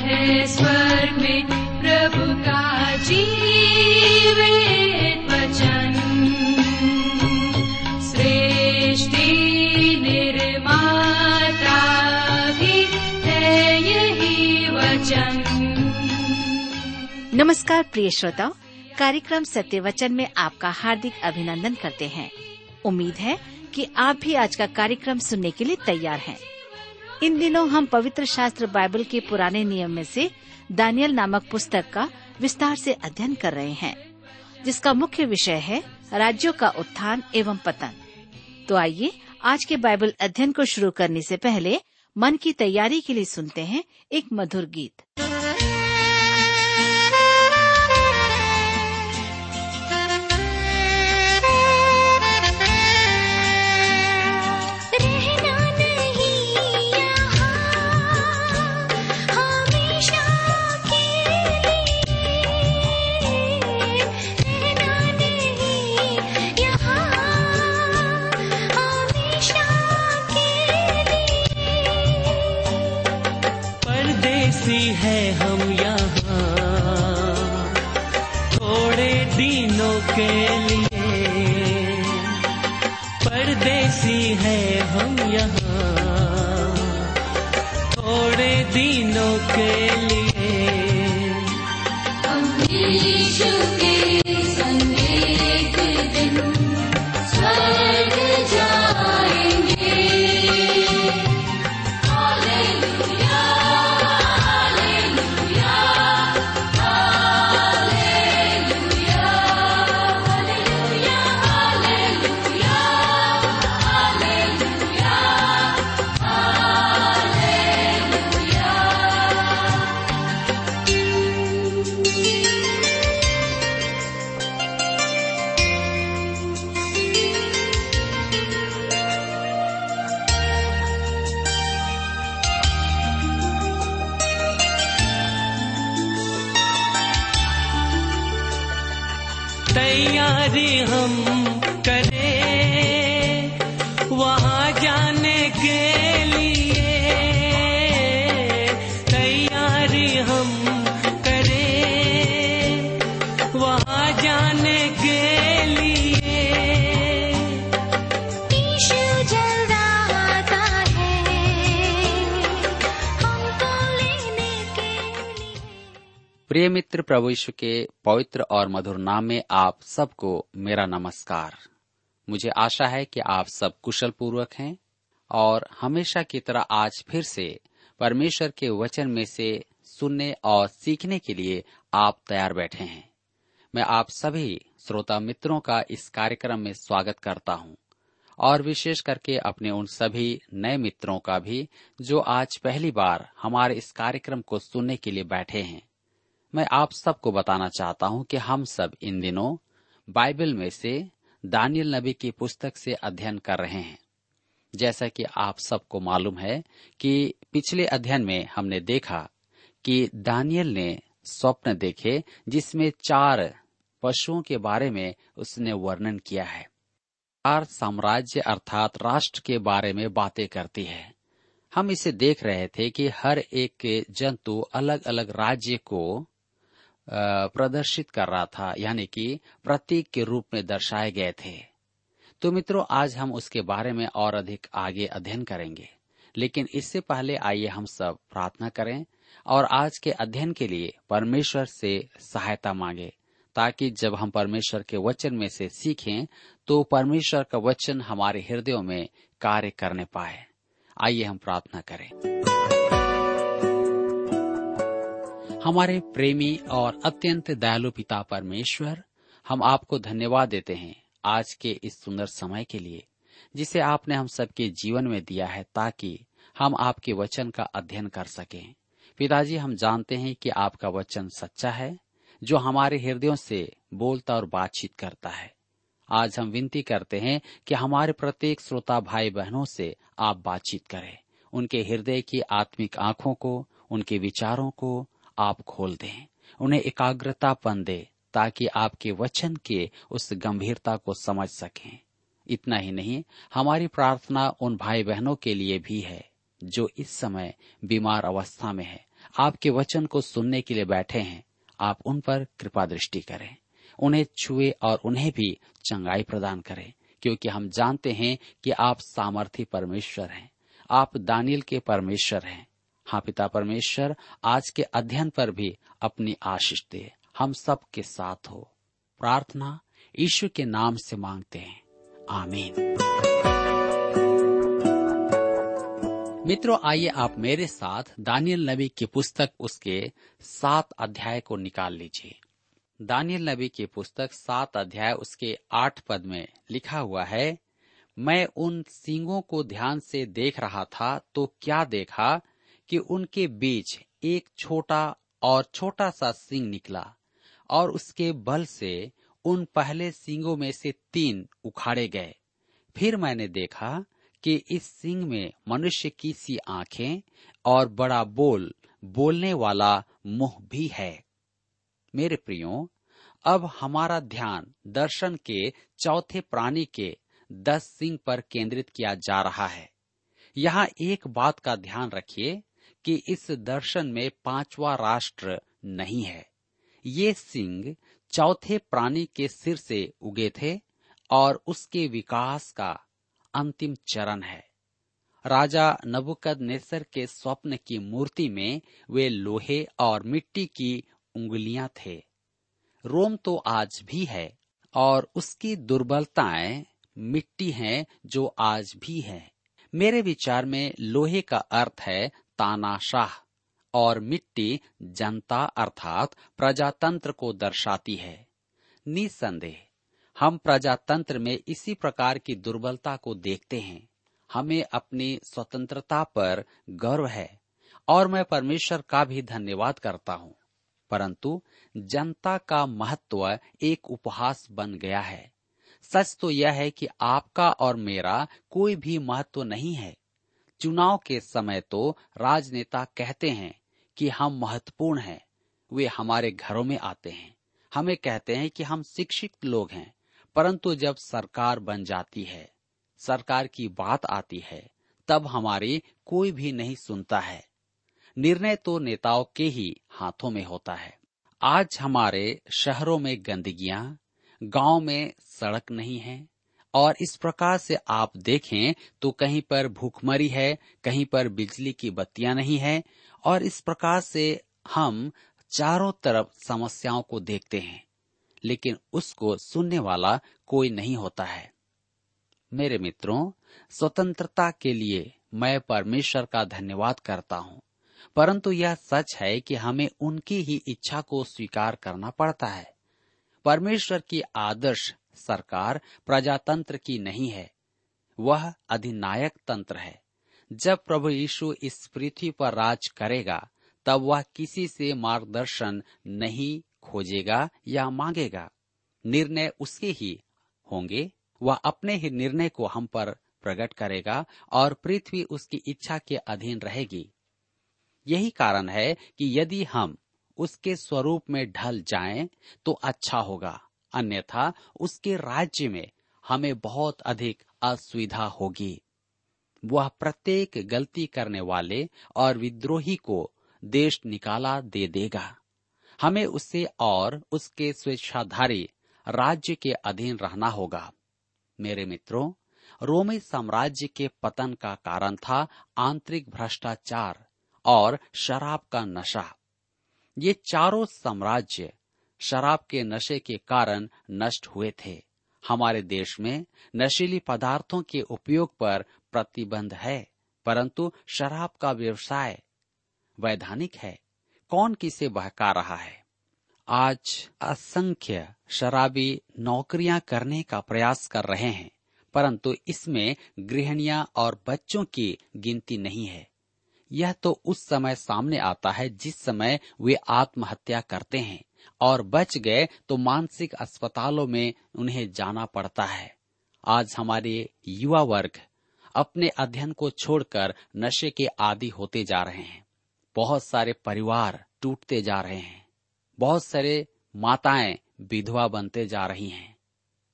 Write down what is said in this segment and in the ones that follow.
है स्वर्ग में प्रभु का वचन। सृष्टि निर्माता भी है यही वचन। नमस्कार प्रिय श्रोताओ, कार्यक्रम सत्य वचन में आपका हार्दिक अभिनंदन करते हैं। उम्मीद है कि आप भी आज का कार्यक्रम सुनने के लिए तैयार हैं। इन दिनों हम पवित्र शास्त्र बाइबल के पुराने नियम में से दानियल नामक पुस्तक का विस्तार से अध्ययन कर रहे हैं, जिसका मुख्य विषय है राज्यों का उत्थान एवं पतन। तो आइए, आज के बाइबल अध्ययन को शुरू करने से पहले मन की तैयारी के लिए सुनते हैं एक मधुर गीत। प्रभु यीशु के पवित्र और मधुर नाम में आप सबको मेरा नमस्कार। मुझे आशा है कि आप सब कुशल पूर्वक हैं और हमेशा की तरह आज फिर से परमेश्वर के वचन में से सुनने और सीखने के लिए आप तैयार बैठे हैं। मैं आप सभी श्रोता मित्रों का इस कार्यक्रम में स्वागत करता हूँ और विशेष करके अपने उन सभी नए मित्रों का भी, जो आज पहली बार हमारे इस कार्यक्रम को सुनने के लिए बैठे हैं। मैं आप सबको बताना चाहता हूँ कि हम सब इन दिनों बाइबल में से दानियल नबी की पुस्तक से अध्ययन कर रहे हैं। जैसा कि आप सबको मालूम है कि पिछले अध्ययन में हमने देखा कि दानियल ने स्वप्न देखे जिसमें चार पशुओं के बारे में उसने वर्णन किया है। चार साम्राज्य अर्थात राष्ट्र के बारे में बातें करती है। हम इसे देख रहे थे कि हर एक जंतु अलग अलग राज्य को प्रदर्शित कर रहा था, यानी कि प्रतीक के रूप में दर्शाए गए थे। तो मित्रों, आज हम उसके बारे में और अधिक आगे अध्ययन करेंगे। लेकिन इससे पहले आइए हम सब प्रार्थना करें और आज के अध्ययन के लिए परमेश्वर से सहायता मांगे, ताकि जब हम परमेश्वर के वचन में से सीखें तो परमेश्वर का वचन हमारे हृदयों में कार्य करने पाए। आइए हम प्रार्थना करें। हमारे प्रेमी और अत्यंत दयालु पिता परमेश्वर, हम आपको धन्यवाद देते हैं आज के इस सुंदर समय के लिए, जिसे आपने हम सबके जीवन में दिया है ताकि हम आपके वचन का अध्ययन कर सकें। पिताजी, हम जानते हैं कि आपका वचन सच्चा है, जो हमारे हृदयों से बोलता और बातचीत करता है। आज हम विनती करते हैं कि हमारे प्रत्येक श्रोता भाई बहनों से आप बातचीत करें। उनके हृदय की आत्मिक आँखों को, उनके विचारों को आप खोल दें। उन्हें एकाग्रतापन दे ताकि आपके वचन के उस गंभीरता को समझ सकें। इतना ही नहीं, हमारी प्रार्थना उन भाई बहनों के लिए भी है, जो इस समय बीमार अवस्था में है। आपके वचन को सुनने के लिए बैठे हैं। आप उन पर कृपा दृष्टि करें। उन्हें छुए और उन्हें भी चंगाई प्रदान करें, क्योंकि हम जानते हैं कि आप सामर्थी परमेश्वर हैं। आप दानियल के परमेश्वर हैं। हाँ पिता परमेश्वर, आज के अध्ययन पर भी अपनी आशीष दे। हम सब के साथ हो। प्रार्थना ईश्वर के नाम से मांगते हैं। आमीन। मित्रों, आइए आप मेरे साथ दानियल नबी की पुस्तक उसके सात अध्याय को निकाल लीजिए। दानियल नबी की पुस्तक सात अध्याय उसके आठ पद में लिखा हुआ है, मैं उन सींगों को ध्यान से देख रहा था तो क्या देखा? कि उनके बीच एक छोटा और छोटा सा सींग निकला और उसके बल से उन पहले सींगों में से तीन उखाड़े गए। फिर मैंने देखा कि इस सिंह में मनुष्य की सी आँखें और बड़ा बोल, बोलने वाला मुँह भी है। मेरे प्रियो, अब हमारा ध्यान दर्शन के चौथे प्राणी के दस सिंह पर केंद्रित किया जा रहा है। यहाँ एक बात का ध्यान रखिए कि इस दर्शन में पांचवा राष्ट्र नहीं है। ये सिंह चौथे प्राणी के सिर से उगे थे और उसके विकास का अंतिम चरण है। राजा नबुकद नेसर के स्वप्न की मूर्ति में वे लोहे और मिट्टी की उंगलियाँ थे। रोम तो आज भी है और उसकी दुर्बलताएँ मिट्टी हैं जो आज भी है। मेरे विचार में लोहे का अर्थ है तानाशाह और मिट्टी जनता अर्थात प्रजातंत्र को दर्शाती है। निसंदेह, हम प्रजातंत्र में इसी प्रकार की दुर्बलता को देखते हैं। हमें अपनी स्वतंत्रता पर गर्व है और मैं परमेश्वर का भी धन्यवाद करता हूँ। परंतु जनता का महत्व एक उपहास बन गया है। सच तो यह है कि आपका और मेरा कोई भी महत्व नहीं है। चुनाव के समय तो राजनेता कहते हैं कि हम महत्वपूर्ण हैं, वे हमारे घरों में आते हैं। हमें कहते हैं कि हम शिक्षित लोग हैं, परंतु जब सरकार बन जाती है, सरकार की बात आती है, तब हमारी कोई भी नहीं सुनता है। निर्णय तो नेताओं के ही हाथों में होता है। आज हमारे शहरों में गंदगियाँ, गाँव में सड़क नहीं है और इस प्रकार से आप देखें तो कहीं पर भूखमरी है, कहीं पर बिजली की बत्तियाँ नहीं है और इस प्रकार से हम चारों तरफ़ समस्याओं को देखते हैं, लेकिन उसको सुनने वाला कोई नहीं होता है। मेरे मित्रों, स्वतंत्रता के लिए मैं परमेश्वर का धन्यवाद करता हूँ, परंतु यह सच है कि हमें उनकी ही इच्छा को स्वीकार करना पड़ता है। परमेश्वर की आदर्श सरकार प्रजातंत्र की नहीं है, वह अधिनायक तंत्र है। जब प्रभु यीशु इस पृथ्वी पर राज करेगा, तब वह किसी से मार्गदर्शन नहीं खोजेगा या मांगेगा। निर्णय उसके ही होंगे, वह अपने ही निर्णय को हम पर प्रकट करेगा और पृथ्वी उसकी इच्छा के अधीन रहेगी। यही कारण है कि यदि हम उसके स्वरूप में ढल जाएँ तो अच्छा होगा। अन्यथा उसके राज्य में हमें बहुत अधिक असुविधा होगी। वह प्रत्येक गलती करने वाले और विद्रोही को देश निकाला दे देगा। हमें उससे और उसके स्वेच्छाधारी राज्य के अधीन रहना होगा। मेरे मित्रों, रोमी साम्राज्य के पतन का कारण था आंतरिक भ्रष्टाचार और शराब का नशा। ये चारों साम्राज्य शराब के नशे के कारण नष्ट हुए थे। हमारे देश में नशीली पदार्थों के उपयोग पर प्रतिबंध है, परंतु शराब का व्यवसाय वैधानिक है। कौन किसे बहका रहा है? आज असंख्य शराबी नौकरियाँ करने का प्रयास कर रहे हैं, परंतु इसमें गृहणियाँ और बच्चों की गिनती नहीं है। यह तो उस समय सामने आता है जिस समय वे आत्महत्या करते हैं। और बच गए तो मानसिक अस्पतालों में उन्हें जाना पड़ता है। आज हमारे युवा वर्ग अपने अध्ययन को छोड़कर नशे के आदि होते जा रहे हैं। बहुत सारे परिवार टूटते जा रहे हैं। बहुत सारे माताएँ विधवा बनते जा रही हैं।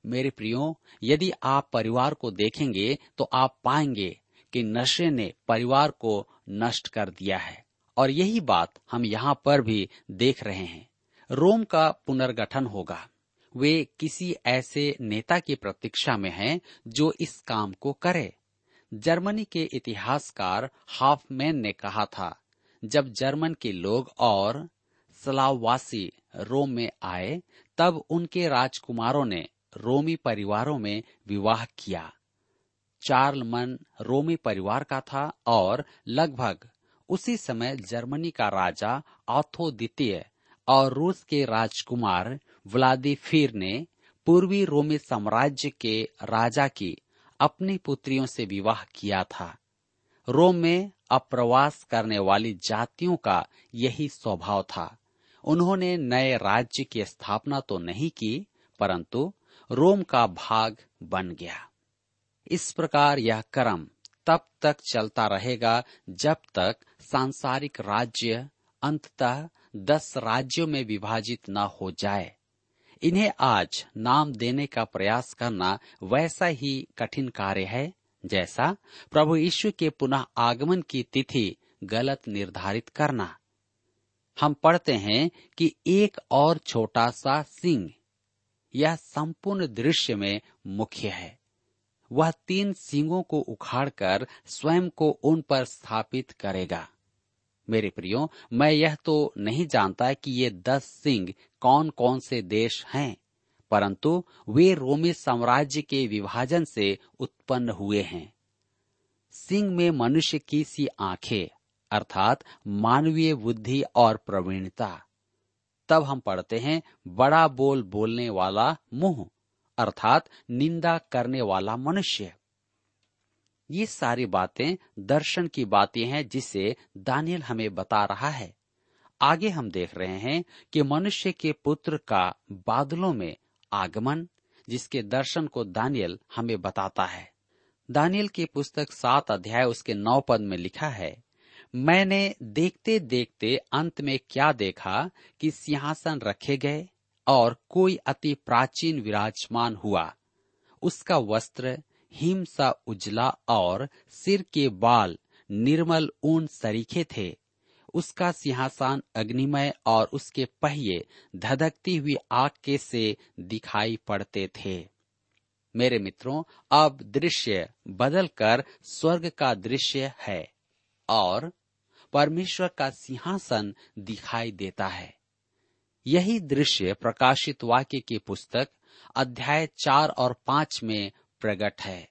मेरे प्रियो, यदि आप परिवार को देखेंगे तो आप पाएँगे कि नशे ने परिवार को नष्ट कर दिया है। और यही बात हम यहाँ पर भी देख रहे हैं। रोम का पुनर्गठन होगा। वे किसी ऐसे नेता की प्रतीक्षा में हैं जो इस काम को करे। जर्मनी के इतिहासकार हाफमैन ने कहा था, जब जर्मन के लोग और सलाववासी रोम में आए, तब उनके राजकुमारों ने रोमी परिवारों में विवाह किया। चार्लमन रोमी परिवार का था और लगभग उसी समय जर्मनी का राजा ऑथो द्वितीय और रूस के राजकुमार व्लादिफिर ने पूर्वी रोमी साम्राज्य के राजा की अपनी पुत्रियों से विवाह किया था। रोम में अप्रवास करने वाली जातियों का यही स्वभाव था। उन्होंने नए राज्य की स्थापना तो नहीं की, परंतु रोम का भाग बन गया। इस प्रकार यह क्रम तब तक चलता रहेगा जब तक सांसारिक राज्य अंततः दस राज्यों में विभाजित न हो जाए। इन्हें आज नाम देने का प्रयास करना वैसा ही कठिन कार्य है, जैसा प्रभु यीशु के पुनः आगमन की तिथि गलत निर्धारित करना। हम पढ़ते हैं कि एक और छोटा सा सिंह, यह संपूर्ण दृश्य में मुख्य है। वह तीन सिंगों को उखाड़कर स्वयं को उन पर स्थापित करेगा। मेरे प्रियो, मैं यह तो नहीं जानता कि ये दस सिंह कौन कौन से देश हैं, परंतु वे रोमी साम्राज्य के विभाजन से उत्पन्न हुए हैं। सिंह में मनुष्य की सी आँखें, अर्थात मानवीय बुद्धि और प्रवीणता। तब हम पढ़ते हैं, बड़ा बोल बोलने वाला मुँह, अर्थात निंदा करने वाला मनुष्य। ये सारी बातें दर्शन की बातें हैं जिसे दानियल हमें बता रहा है। आगे हम देख रहे हैं कि मनुष्य के पुत्र का बादलों में आगमन, जिसके दर्शन को दानियल हमें बताता है। दानियल की पुस्तक सात अध्याय उसके नौ पद में लिखा है, मैंने देखते देखते अंत में क्या देखा कि सिंहासन रखे गए और कोई अति प्राचीन विराजमान हुआ। उसका वस्त्र हिम सा उजला और सिर के बाल निर्मल ऊन सरीखे थे। उसका सिंहासन अग्निमय और उसके पहिए धधकती हुई आग के से दिखाई पड़ते थे। मेरे मित्रों, अब दृश्य बदलकर स्वर्ग का दृश्य है और परमेश्वर का सिंहासन दिखाई देता है। यही दृश्य प्रकाशित वाक्य की पुस्तक अध्याय चार और पाँच में प्रकट है।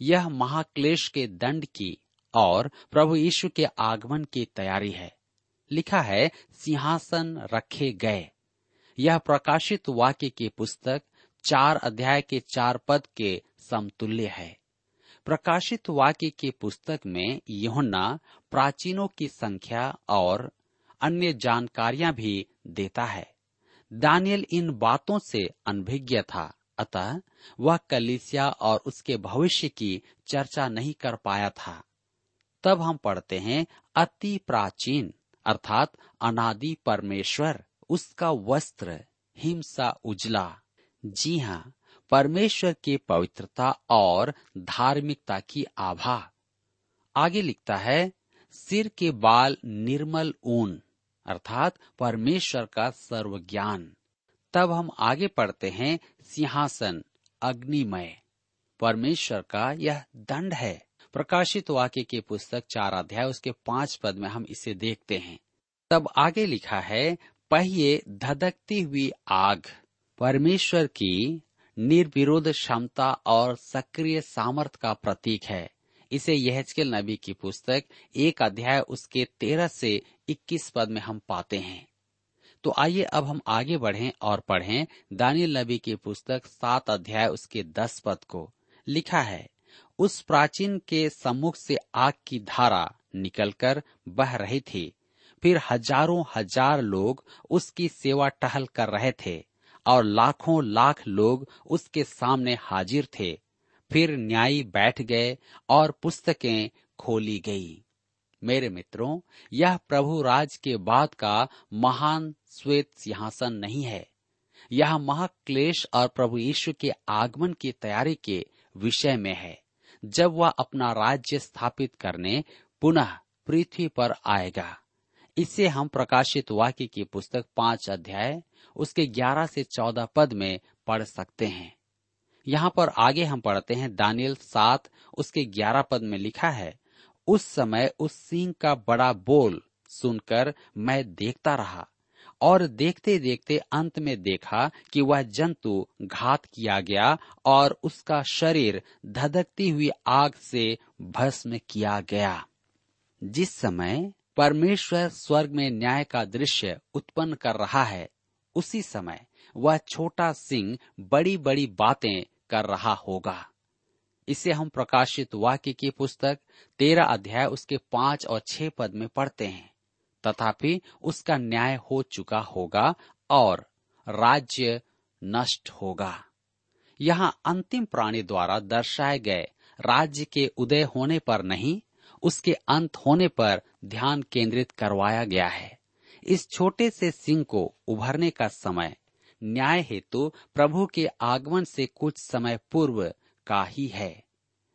यह महाक्लेश के दंड की और प्रभु यीशु के आगमन की तैयारी है। लिखा है, सिंहासन रखे गए। यह प्रकाशित वाक्य की पुस्तक चार अध्याय के चार पद के समतुल्य है। प्रकाशित वाक्य की पुस्तक में यहुन्ना प्राचीनों की संख्या और अन्य जानकारियाँ भी देता है। दानियल इन बातों से अनभिज्ञ था। अतः वह कलिसिया और उसके भविष्य की चर्चा नहीं कर पाया था। तब हम पढ़ते हैं अति प्राचीन, अर्थात अनादि परमेश्वर, उसका वस्त्र हिमसा उजला। जी हाँ परमेश्वर की पवित्रता और धार्मिकता की आभा। आगे लिखता है, सिर के बाल निर्मल ऊन, अर्थात परमेश्वर का सर्व ज्ञान तब हम आगे पढ़ते हैं सिंहासन, अग्निमय। परमेश्वर का यह दंड है। प्रकाशित वाक्य की पुस्तक चार अध्याय, उसके पाँच पद में हम इसे देखते हैं। तब आगे लिखा है, पहिए धधकती हुई आग, परमेश्वर की निर्विरोध क्षमता और सक्रिय सामर्थ का प्रतीक है। इसे यहजकेल नबी की पुस्तक एक अध्याय, उसके तेरह से इक्कीस पद में हम पाते हैं। तो आइए अब हम आगे बढ़ें और पढ़ें दानियल नबी की पुस्तक सात अध्याय उसके दस पद को। लिखा है, उस प्राचीन के सम्मुख से आग की धारा निकलकर बह रही थी। फिर हज़ारों हज़ार लोग उसकी सेवा टहल कर रहे थे और लाखों लाख लोग उसके सामने हाजिर थे। फिर न्यायी बैठ गए और पुस्तकें खोली गई। मेरे मित्रों, यह प्रभु राज के बाद का महान श्वेत सिंहासन नहीं है। यह महाक्लेश और प्रभु यीशु के आगमन की तैयारी के विषय में है। जब वह अपना राज्य स्थापित करने पुनः पृथ्वी पर आएगा इससे हम प्रकाशित वाक्य की पुस्तक पाँच अध्याय, उसके ग्यारह से चौदह पद में पढ़ सकते हैं। यहाँ पर आगे हम पढ़ते हैं, दानियल सात, उसके ग्यारह पद में लिखा है, उस समय उस सिंह का बड़ा बोल सुनकर मैं देखता रहा और देखते देखते अंत में देखा कि वह जंतु घात किया गया और उसका शरीर धधकती हुई आग से भस्म किया गया। जिस समय परमेश्वर स्वर्ग में न्याय का दृश्य उत्पन्न कर रहा है, उसी समय वह छोटा सिंह बड़ी बड़ी बातें कर रहा होगा। इसे हम प्रकाशित वाक्य की पुस्तक तेरह अध्याय उसके पाँच और छह पद में पढ़ते हैं। तथापि उसका न्याय हो चुका होगा और राज्य नष्ट होगा। यहाँ अंतिम प्राणी द्वारा दर्शाए गए राज्य के उदय होने पर नहीं, उसके अंत होने पर ध्यान केंद्रित करवाया गया है। इस छोटे से सिंह को उभरने का समय, न्याय हेतु प्रभु के आगमन से कुछ समय पूर्व का ही है।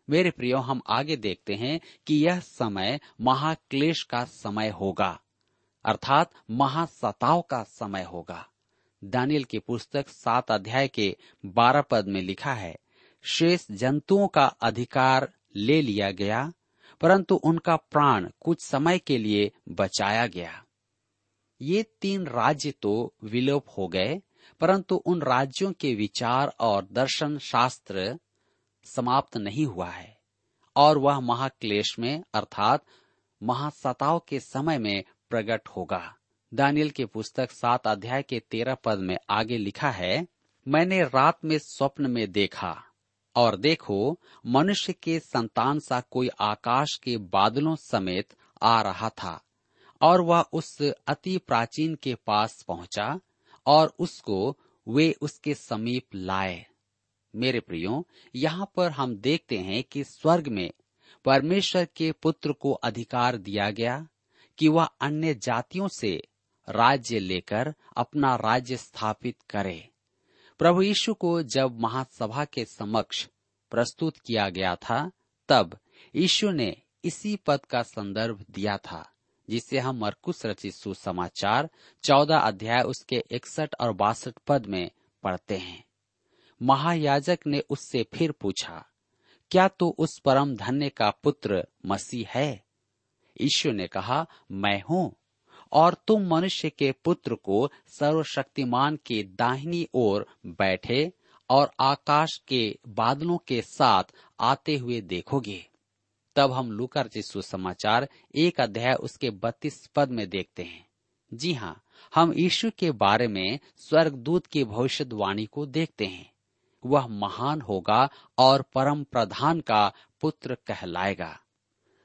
मेरे प्रियो, हम आगे देखते हैं कि यह समय महाक्लेश का समय होगा। अर्थात महासताव का समय होगा। दानियल की पुस्तक सात अध्याय के बारह पद में लिखा है, शेष जंतुओं का अधिकार ले लिया गया, परंतु उनका प्राण कुछ समय के लिए बचाया गया। ये तीन राज्य तो विलोप हो गए, परंतु उन राज्यों के विचार और दर्शन शास्त्र समाप्त नहीं हुआ है, और वह महाक्लेश में, अर्थात महासताव के समय में प्रकट होगा। दानियल की पुस्तक सात अध्याय के तेरह पद में आगे लिखा है, मैंने रात में स्वप्न में देखा, और देखो, मनुष्य के संतान सा कोई आकाश के बादलों समेत आ रहा था, और वह उस अति प्राचीन के पास पहुँचा, और उसको वे उसके समीप लाए। मेरे प्रियो, यहाँ पर हम देखते हैं कि स्वर्ग में परमेश्वर के पुत्र को अधिकार दिया गया कि वह अन्य जातियों से राज्य लेकर अपना राज्य स्थापित करे। प्रभु यीशु को जब महासभा के समक्ष प्रस्तुत किया गया था, तब यीशु ने इसी पद का संदर्भ दिया था, जिसे हम मरकुस रचित सुसमाचार चौदह अध्याय उसके इकसठ और बासठ पद में पढ़ते हैं। महायाजक ने उससे फिर पूछा, क्या तू तो उस परम धन्य का पुत्र मसीह है? ईश्वर ने कहा, मैं हूँ, और तुम मनुष्य के पुत्र को सर्वशक्तिमान के दाहिनी ओर बैठे और आकाश के बादलों के साथ आते हुए देखोगे। तब हम लुकर जिसु समाचार एक अध्याय उसके बत्तीस पद में देखते हैं। जी हाँ हम यीशु के बारे में स्वर्गदूत की भविष्यवाणी को देखते हैं। वह महान होगा और परम प्रधान का पुत्र कहलाएगा।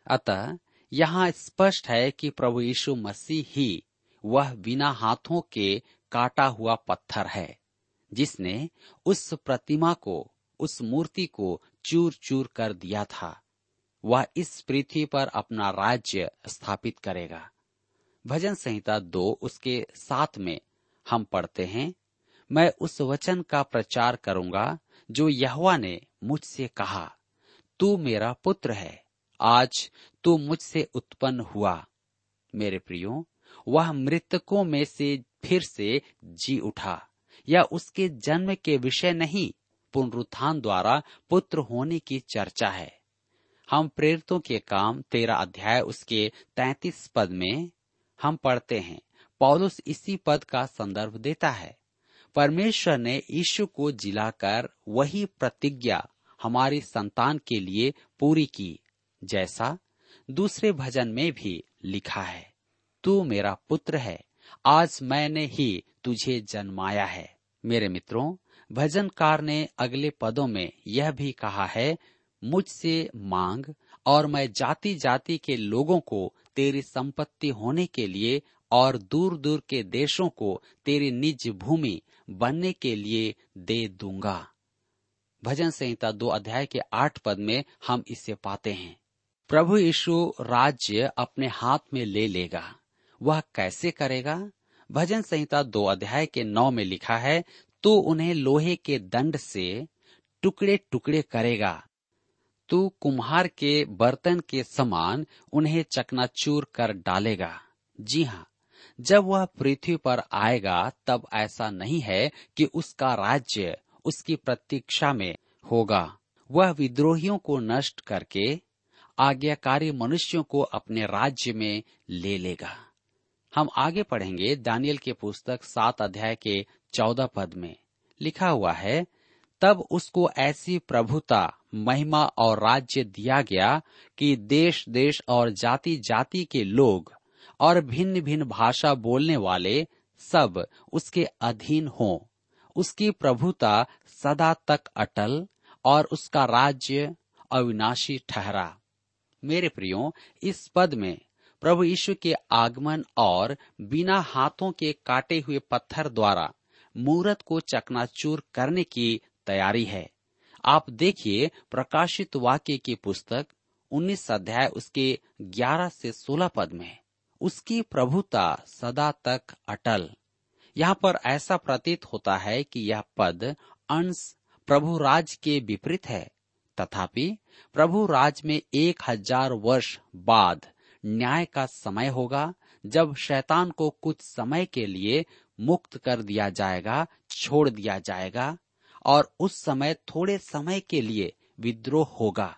अतः यहाँ स्पष्ट है कि प्रभु यीशु मसीह ही वह बिना हाथों के काटा हुआ पत्थर है, जिसने उस प्रतिमा को, उस मूर्ति को चूर चूर कर दिया था। वह इस पृथ्वी पर अपना राज्य स्थापित करेगा। भजन संहिता दो उसके साथ में हम पढ़ते हैं, मैं उस वचन का प्रचार करूँगा जो यहवा ने मुझसे कहा, तू मेरा पुत्र है। आज तू मुझसे उत्पन्न हुआ, मेरे प्रियो। वह मृतकों में से फिर से जी उठा, या उसके जन्म के विषय नहीं, पुनरुत्थान द्वारा पुत्र होने की चर्चा है। हम प्रेरितों के काम तेरा अध्याय उसके तैतीस पद में हम पढ़ते हैं। पौलुस इसी पद का संदर्भ देता है। परमेश्वर ने यीशु को जिलाकर वही प्रतिज्ञा हमारी संतान के लिए पूरी की। जैसा दूसरे भजन में भी लिखा है। तू मेरा पुत्र है, आज मैंने ही तुझे जन्माया है। मेरे मित्रों, भजनकार ने अगले पदों में यह भी कहा है, मुझसे मांग और मैं जाति जाति के लोगों को तेरी संपत्ति होने के लिए और दूर दूर के देशों को तेरी निज भूमि बनने के लिए दे दूँगा। भजन संहिता दो अध्याय के आठ पद में हम इसे पाते हैं। प्रभु यीशु राज्य अपने हाथ में ले लेगा। वह कैसे करेगा? भजन संहिता दो अध्याय के नौ में लिखा है तो उन्हें लोहे के दंड से टुकड़े टुकड़े करेगा। तू कुम्हार के बर्तन के समान उन्हें चकनाचूर कर डालेगा। जी हाँ जब वह पृथ्वी पर आएगा, तब ऐसा नहीं है कि उसका राज्य उसकी प्रतीक्षा में होगा। वह विद्रोहियों को नष्ट करके आज्ञाकारी मनुष्यों को अपने राज्य में ले लेगा। हम आगे पढ़ेंगे दानियल के पुस्तक सात अध्याय के चौदह पद में। लिखा हुआ है, तब उसको ऐसी प्रभुता, महिमा और राज्य दिया गया कि देश देश और जाति जाति के लोग और भिन्न भिन्न भाषा बोलने वाले सब उसके अधीन हों। उसकी प्रभुता सदा तक अटल और उसका राज्य अविनाशी ठहरा। मेरे प्रियो, इस पद में प्रभु यीशु के आगमन और बिना हाथों के काटे हुए पत्थर द्वारा मूरत को चकनाचूर करने की तैयारी है। आप देखिए प्रकाशित वाक्य की पुस्तक 19 अध्याय उसके 11 से 16 पद में। उसकी प्रभुता सदा तक अटल। यहाँ पर ऐसा प्रतीत होता है कि यह पद अंश प्रभु राज के विपरीत है। तथापि प्रभु राज में एक हज़ार वर्ष बाद न्याय का समय होगा, जब शैतान को कुछ समय के लिए मुक्त कर दिया जाएगा, छोड़ दिया जाएगा, और उस समय थोड़े समय के लिए विद्रोह होगा।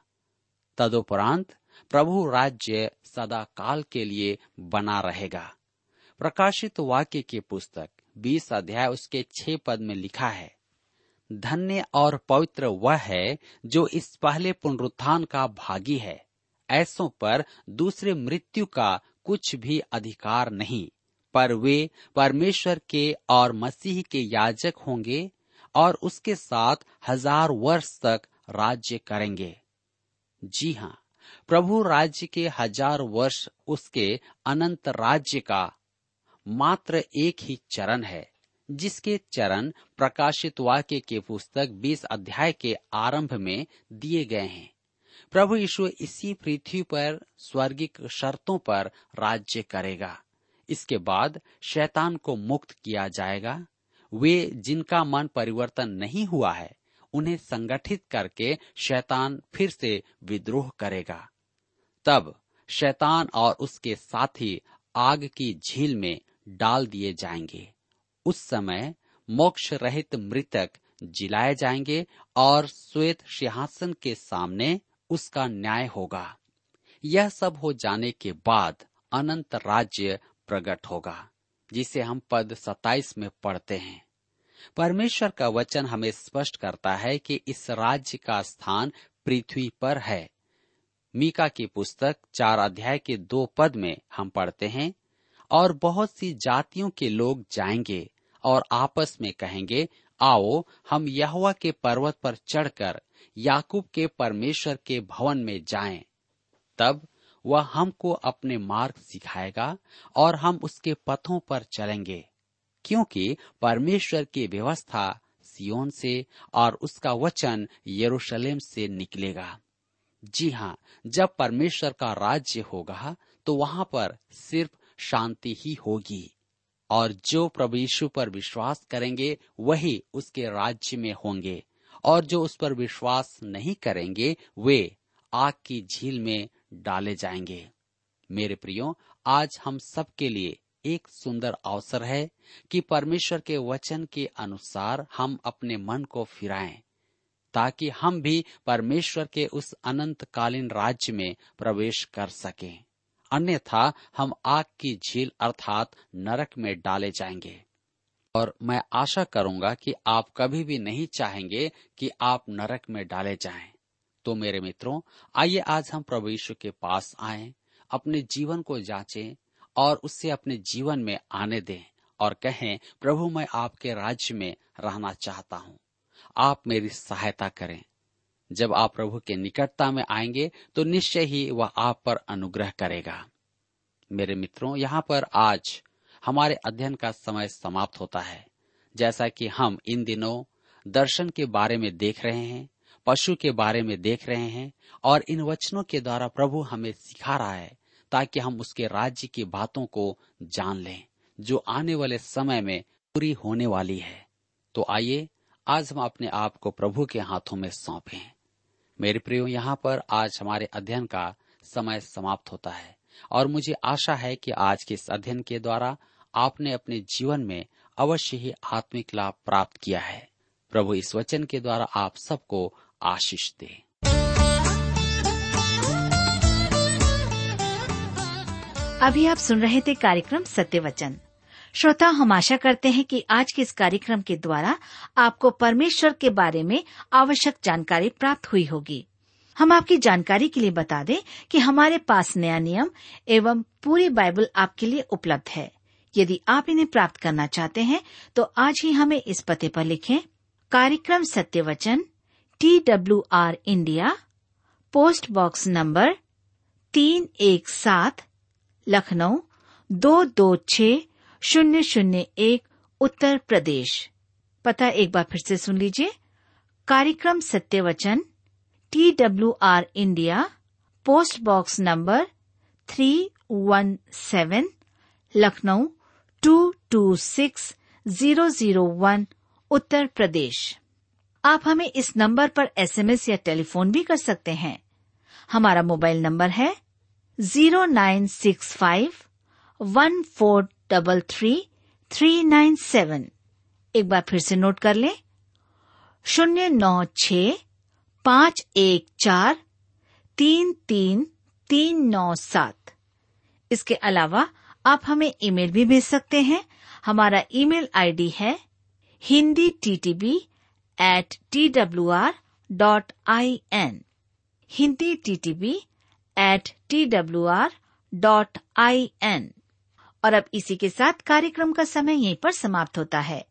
तदुपरांत प्रभु राज्य सदा काल के लिए बना रहेगा। प्रकाशित वाक्य की पुस्तक, बीस अध्याय, उसके छह पद में लिखा है धन्य और पवित्र वह है जो इस पहले पुनरुत्थान का भागी है। ऐसों पर दूसरे मृत्यु का कुछ भी अधिकार नहीं, पर वे परमेश्वर के और मसीह के याजक होंगे और उसके साथ हज़ार वर्ष तक राज्य करेंगे। जी हाँ प्रभु राज्य के हज़ार वर्ष उसके अनंत राज्य का मात्र एक ही चरण है। जिसके चरण प्रकाशित वाक्य के पुस्तक 20 अध्याय के आरंभ में दिए गए हैं। प्रभु यीशु इसी पृथ्वी पर स्वर्गिक शर्तों पर राज्य करेगा। इसके बाद शैतान को मुक्त किया जाएगा। वे जिनका मन परिवर्तन नहीं हुआ है, उन्हें संगठित करके शैतान फिर से विद्रोह करेगा। तब शैतान और उसके साथी आग की झील में डाल दिए जाएँगे। उस समय मोक्ष रहित मृतक जिलाए जाएँगे और श्वेत सिंहासन के सामने उसका न्याय होगा। यह सब हो जाने के बाद अनंत राज्य प्रकट होगा, जिसे हम पद 27 में पढ़ते हैं। परमेश्वर का वचन हमें स्पष्ट करता है कि इस राज्य का स्थान पृथ्वी पर है। मीका की पुस्तक चार अध्याय के दो पद में हम पढ़ते हैं और बहुत सी जातियों के लोग जाएँगे और आपस में कहेंगे, आओ, हम यहुआ के पर्वत पर चढ़कर, याकूब के परमेश्वर के भवन में जाएँ। तब वह हमको अपने मार्ग सिखाएगा और हम उसके पथों पर चलेंगे, क्योंकि परमेश्वर की व्यवस्था सियोन से और उसका वचन यरूशलेम से निकलेगा जी हाँ जब परमेश्वर का राज्य होगा तो वहाँ पर सिर्फ़ शांति ही होगी। और जो प्रभु यीशु पर विश्वास करेंगे, वही उसके राज्य में होंगे। और जो उस पर विश्वास नहीं करेंगे, वे आग की झील में डाले जाएँगे। मेरे प्रियो, आज हम सबके लिए एक सुंदर अवसर है कि परमेश्वर के वचन के अनुसार हम अपने मन को फिराएँ, ताकि हम भी परमेश्वर के उस अनंतकालीन राज्य में प्रवेश कर सकें। अन्यथा हम आग की झील अर्थात नरक में डाले जाएँगे। और मैं आशा करूँगा कि आप कभी भी नहीं चाहेंगे कि आप नरक में डाले जाएँ। तो मेरे मित्रों, आइए आज हम प्रभु यीशु के पास आए, अपने जीवन को जांचें और उससे अपने जीवन में आने दें और कहें, प्रभु, मैं आपके राज्य में रहना चाहता हूँ। आप मेरी सहायता करें। जब आप प्रभु के निकटता में आएँगे तो निश्चय ही वह आप पर अनुग्रह करेगा। मेरे मित्रों, यहाँ पर आज हमारे अध्ययन का समय समाप्त होता है। जैसा कि हम इन दिनों दर्शन के बारे में देख रहे हैं, पशु के बारे में देख रहे हैं, और इन वचनों के द्वारा प्रभु हमें सिखा रहा है, ताकि हम उसके राज्य की बातों को जान लें, जो आने वाले समय में पूरी होने वाली है। तो आइए, आज हम अपने आप को प्रभु के हाथों में सौंपें। मेरे प्रियो, यहाँ पर आज हमारे अध्ययन का समय समाप्त होता है। और मुझे आशा है कि आज के इस अध्ययन के द्वारा आपने अपने जीवन में अवश्य ही आत्मिक लाभ प्राप्त किया है। प्रभु, इस वचन के द्वारा आप सबको आशीष दे। अभी आप सुन रहे थे कार्यक्रम सत्य वचन। श्रोता, हम आशा करते हैं कि आज के इस कार्यक्रम के द्वारा आपको परमेश्वर के बारे में आवश्यक जानकारी प्राप्त हुई होगी। हम आपकी जानकारी के लिए बता दें कि हमारे पास नया नियम एवं पूरी बाइबल आपके लिए उपलब्ध है। यदि आप इन्हें प्राप्त करना चाहते हैं तो आज ही हमें इस पते पर लिखें, कार्यक्रम सत्य वचन T W R India, post box number तीन एक सात, लखनऊ, दो दो छ शून्य शून्य एक उत्तर प्रदेश। पता एक बार फिर से सुन लीजिए। कार्यक्रम सत्य वचन T W R India post box number three one seven Lucknow two two six zero zero one Uttar Pradesh. आप हमें इस नंबर पर एसएमएस या टेलीफोन भी कर सकते हैं। हमारा मोबाइल नंबर है zero nine six five one four double three three nine seven एक बार फिर से नोट कर लें। शून्य नौ छ पाँच एक चार, तीन तीन तीन नौ सात। इसके अलावा आप हमें ईमेल भी भेज सकते हैं। हमारा ईमेल आईडी है Hindi T T B at T W R dot I N Hindi T T B at T W R dot I N और अब इसी के साथ कार्यक्रम का समय यहीं पर समाप्त होता है।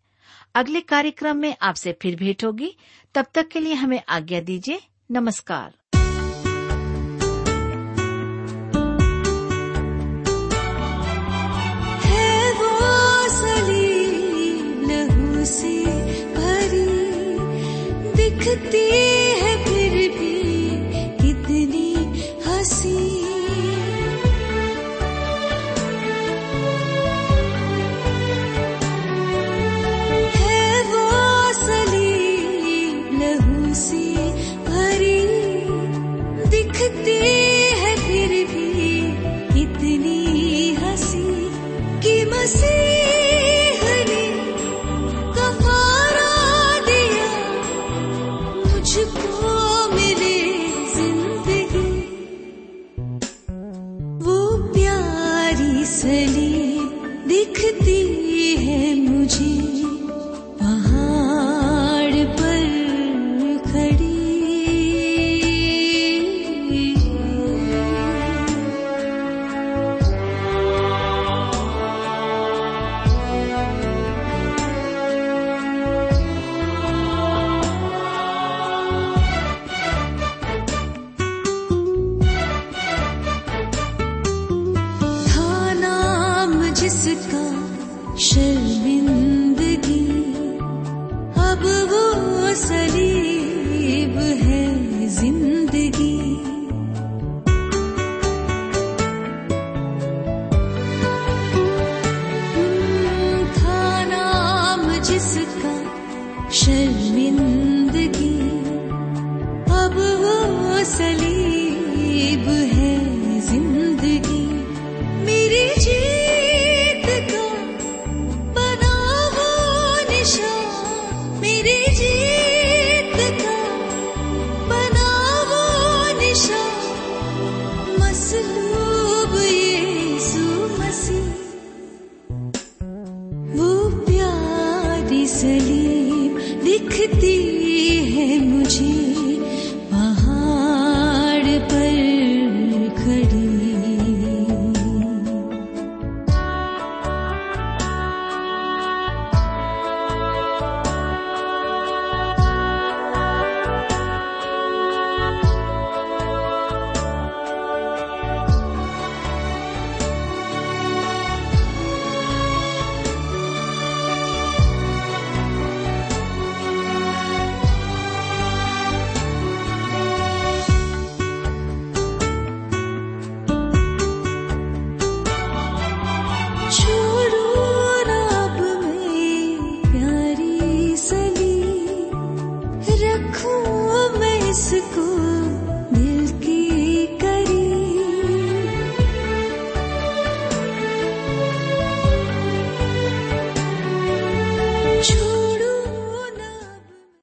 अगले कार्यक्रम में आपसे फिर भेंट होगी। तब तक के लिए हमें आज्ञा दीजिए। नमस्कार। दिखती नाम